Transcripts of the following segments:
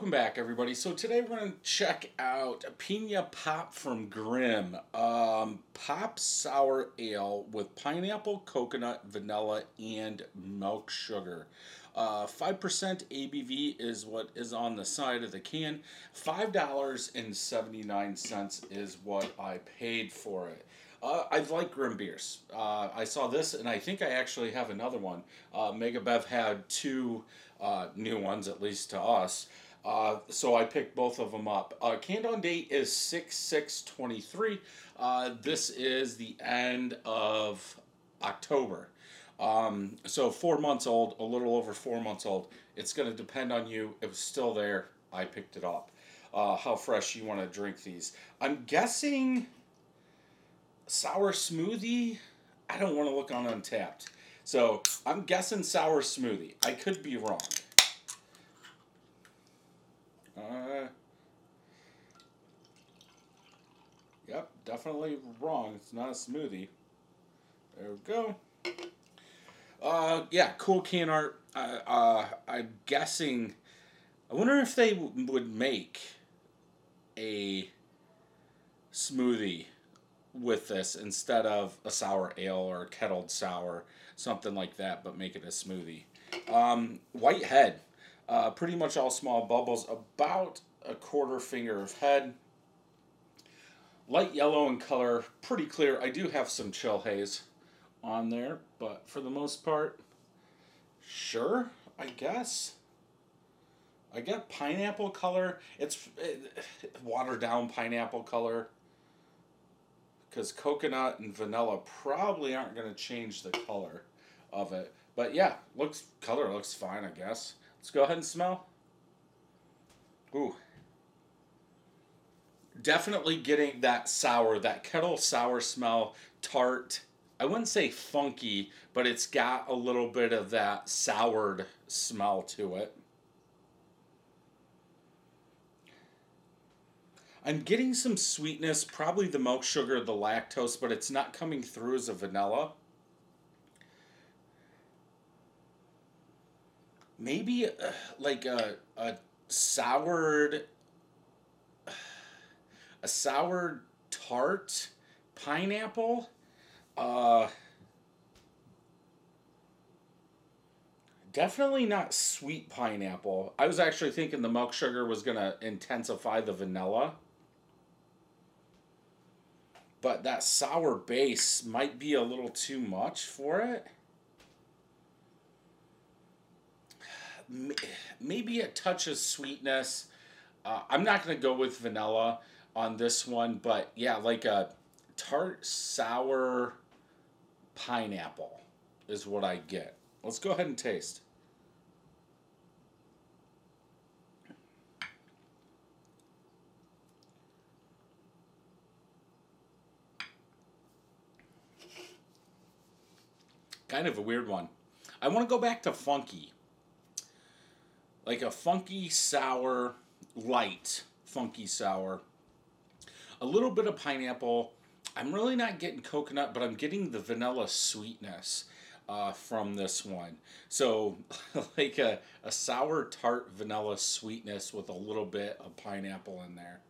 welcome back, everybody. So today we're going to check out Pina Pop from Grimm. Um, Pop Sour Ale with pineapple, coconut, vanilla, and milk sugar. Uh, 5% ABV is what is on the side of the can. $5.79 is what I paid for it. Uh, I like Grimm beers. Uh, I saw this, and I think I actually have another one. Uh, Mega Bev had two uh, new ones, at least to us. Uh, so I picked both of them up. Uh, canned on date is 6 6 23. Uh, this is the end of October. Um, so four months old, a little over four months old. It's going to depend on you. It was still there. I picked it up. Uh, how fresh you want to drink these. I'm guessing sour smoothie. I don't want to look on Untappd. So I'm guessing sour smoothie. I could be wrong. Uh, yep, definitely wrong. It's not a smoothie. There we go. Uh, yeah, cool can art. Uh, uh, I'm guessing. I wonder if they would make a smoothie with this instead of a sour ale or a kettled sour, something like that, but make it a smoothie. Um, white head, uh, pretty much all small bubbles, about a quarter finger of head. Light yellow in color, pretty clear. I do have some chill haze on there, but for the most part, sure, I guess. I get pineapple color. It's it, watered down pineapple color because coconut and vanilla probably aren't going to change the color of it. But yeah, looks color looks fine, I guess. Let's go ahead and smell. Ooh. Definitely getting that sour, that kettle sour smell, tart. I wouldn't say funky, but it's got a little bit of that soured smell to it. I'm getting some sweetness, probably the milk sugar, the lactose, but it's not coming through as a vanilla. Maybe uh, like a, a soured, a soured tart pineapple. Uh, definitely not sweet pineapple. I was actually thinking the milk sugar was going to intensify the vanilla but that sour base might be a little too much for it. Maybe a touch of sweetness. Uh, I'm not to go with vanilla on this one, but yeah, like a tart sour pineapple is what I get. Let's go ahead and taste. kind of a weird one. I want to go back to funky. Like a funky sour, light funky sour. A little bit of pineapple. I'm really not getting coconut, but I'm getting the vanilla sweetness uh, from this one. So, like a, a sour tart vanilla sweetness with a little bit of pineapple in there.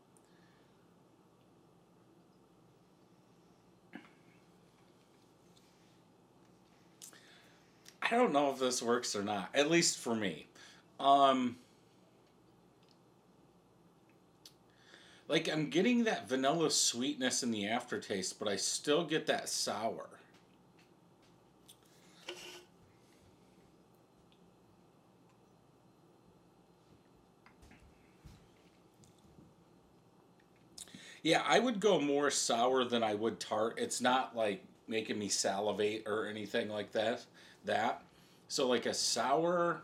I don't know if this works or not. At least for me. Um, like I'm getting that vanilla sweetness in the aftertaste, but I still get that sour. Yeah, I would go more sour than I would tart. It's not like making me salivate or anything like that that. So like a sour,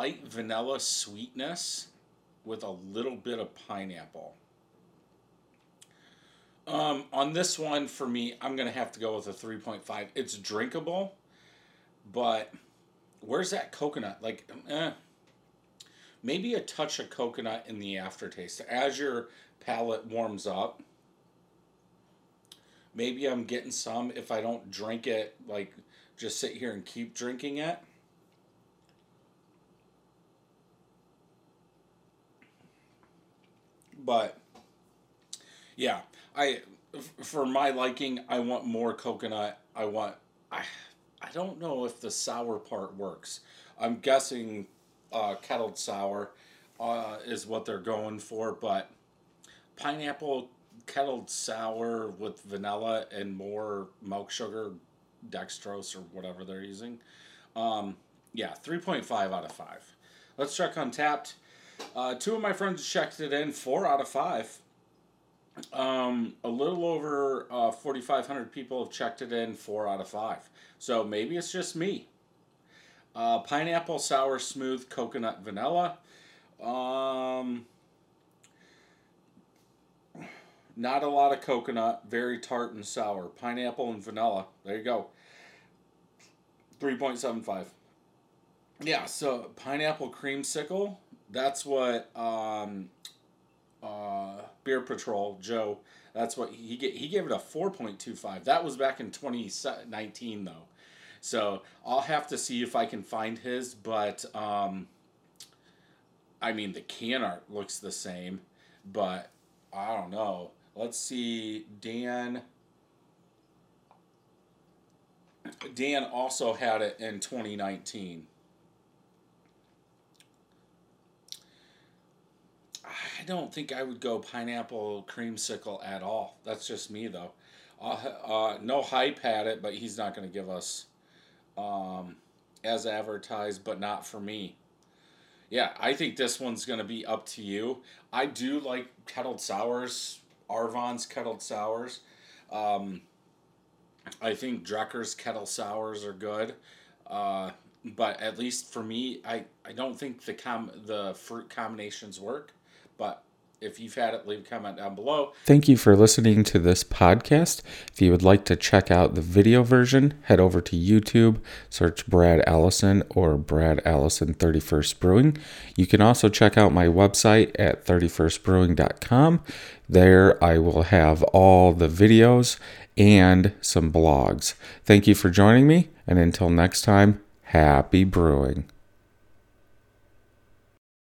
slight vanilla sweetness with a little bit of pineapple. Um, on this one, for me, I'm going to have to go with a 3.5. It's drinkable, but where's that coconut? Like, eh, maybe a touch of coconut in the aftertaste. As your palate warms up, maybe I'm getting some if I don't drink it, like just sit here and keep drinking it. But yeah, I for my liking, I want more coconut. I want I I don't know if the sour part works. I'm guessing uh, kettled sour uh, is what they're going for, but pineapple kettled sour with vanilla and more milk sugar, dextrose or whatever they're using. Um, yeah, 3.5 out of 5. Let's check Untappd. Uh, two of my friends checked it in, 4 out of 5. Um, a little over uh, 4,500 people have checked it in, 4 out of 5. So maybe it's just me. Uh, pineapple, sour, smooth, coconut, vanilla. Um, not a lot of coconut, very tart and sour. Pineapple and vanilla. There you go. 3.75. Yeah, so pineapple creamsicle. That's what um, uh, Beer Patrol Joe. That's what he. He gave it a four point two five. That was back in twenty nineteen though, so I'll have to see if I can find his. But um, I mean, the can art looks the same, but I don't know. Let's see, Dan. Dan also had it in 2019. I don't think I would go pineapple creamsicle at all. That's just me though. Uh, uh, no hype had it, but he's not going to give us um, as advertised, but not for me. Yeah, I think this one's going to be up to you. I do like kettled sours, Arvon's kettled sours. Um, I think Drekker's kettle sours are good. Uh, but at least for me, I, I don't think the com the fruit combinations work. But if you've had it, leave a comment down below. Thank you for listening to this podcast. If you would like to check out the video version, head over to YouTube, search Brad Allison or Brad Allison 31st Brewing. You can also check out my website at 31stbrewing.com. There I will have all the videos and some blogs. Thank you for joining me, and until next time, happy brewing.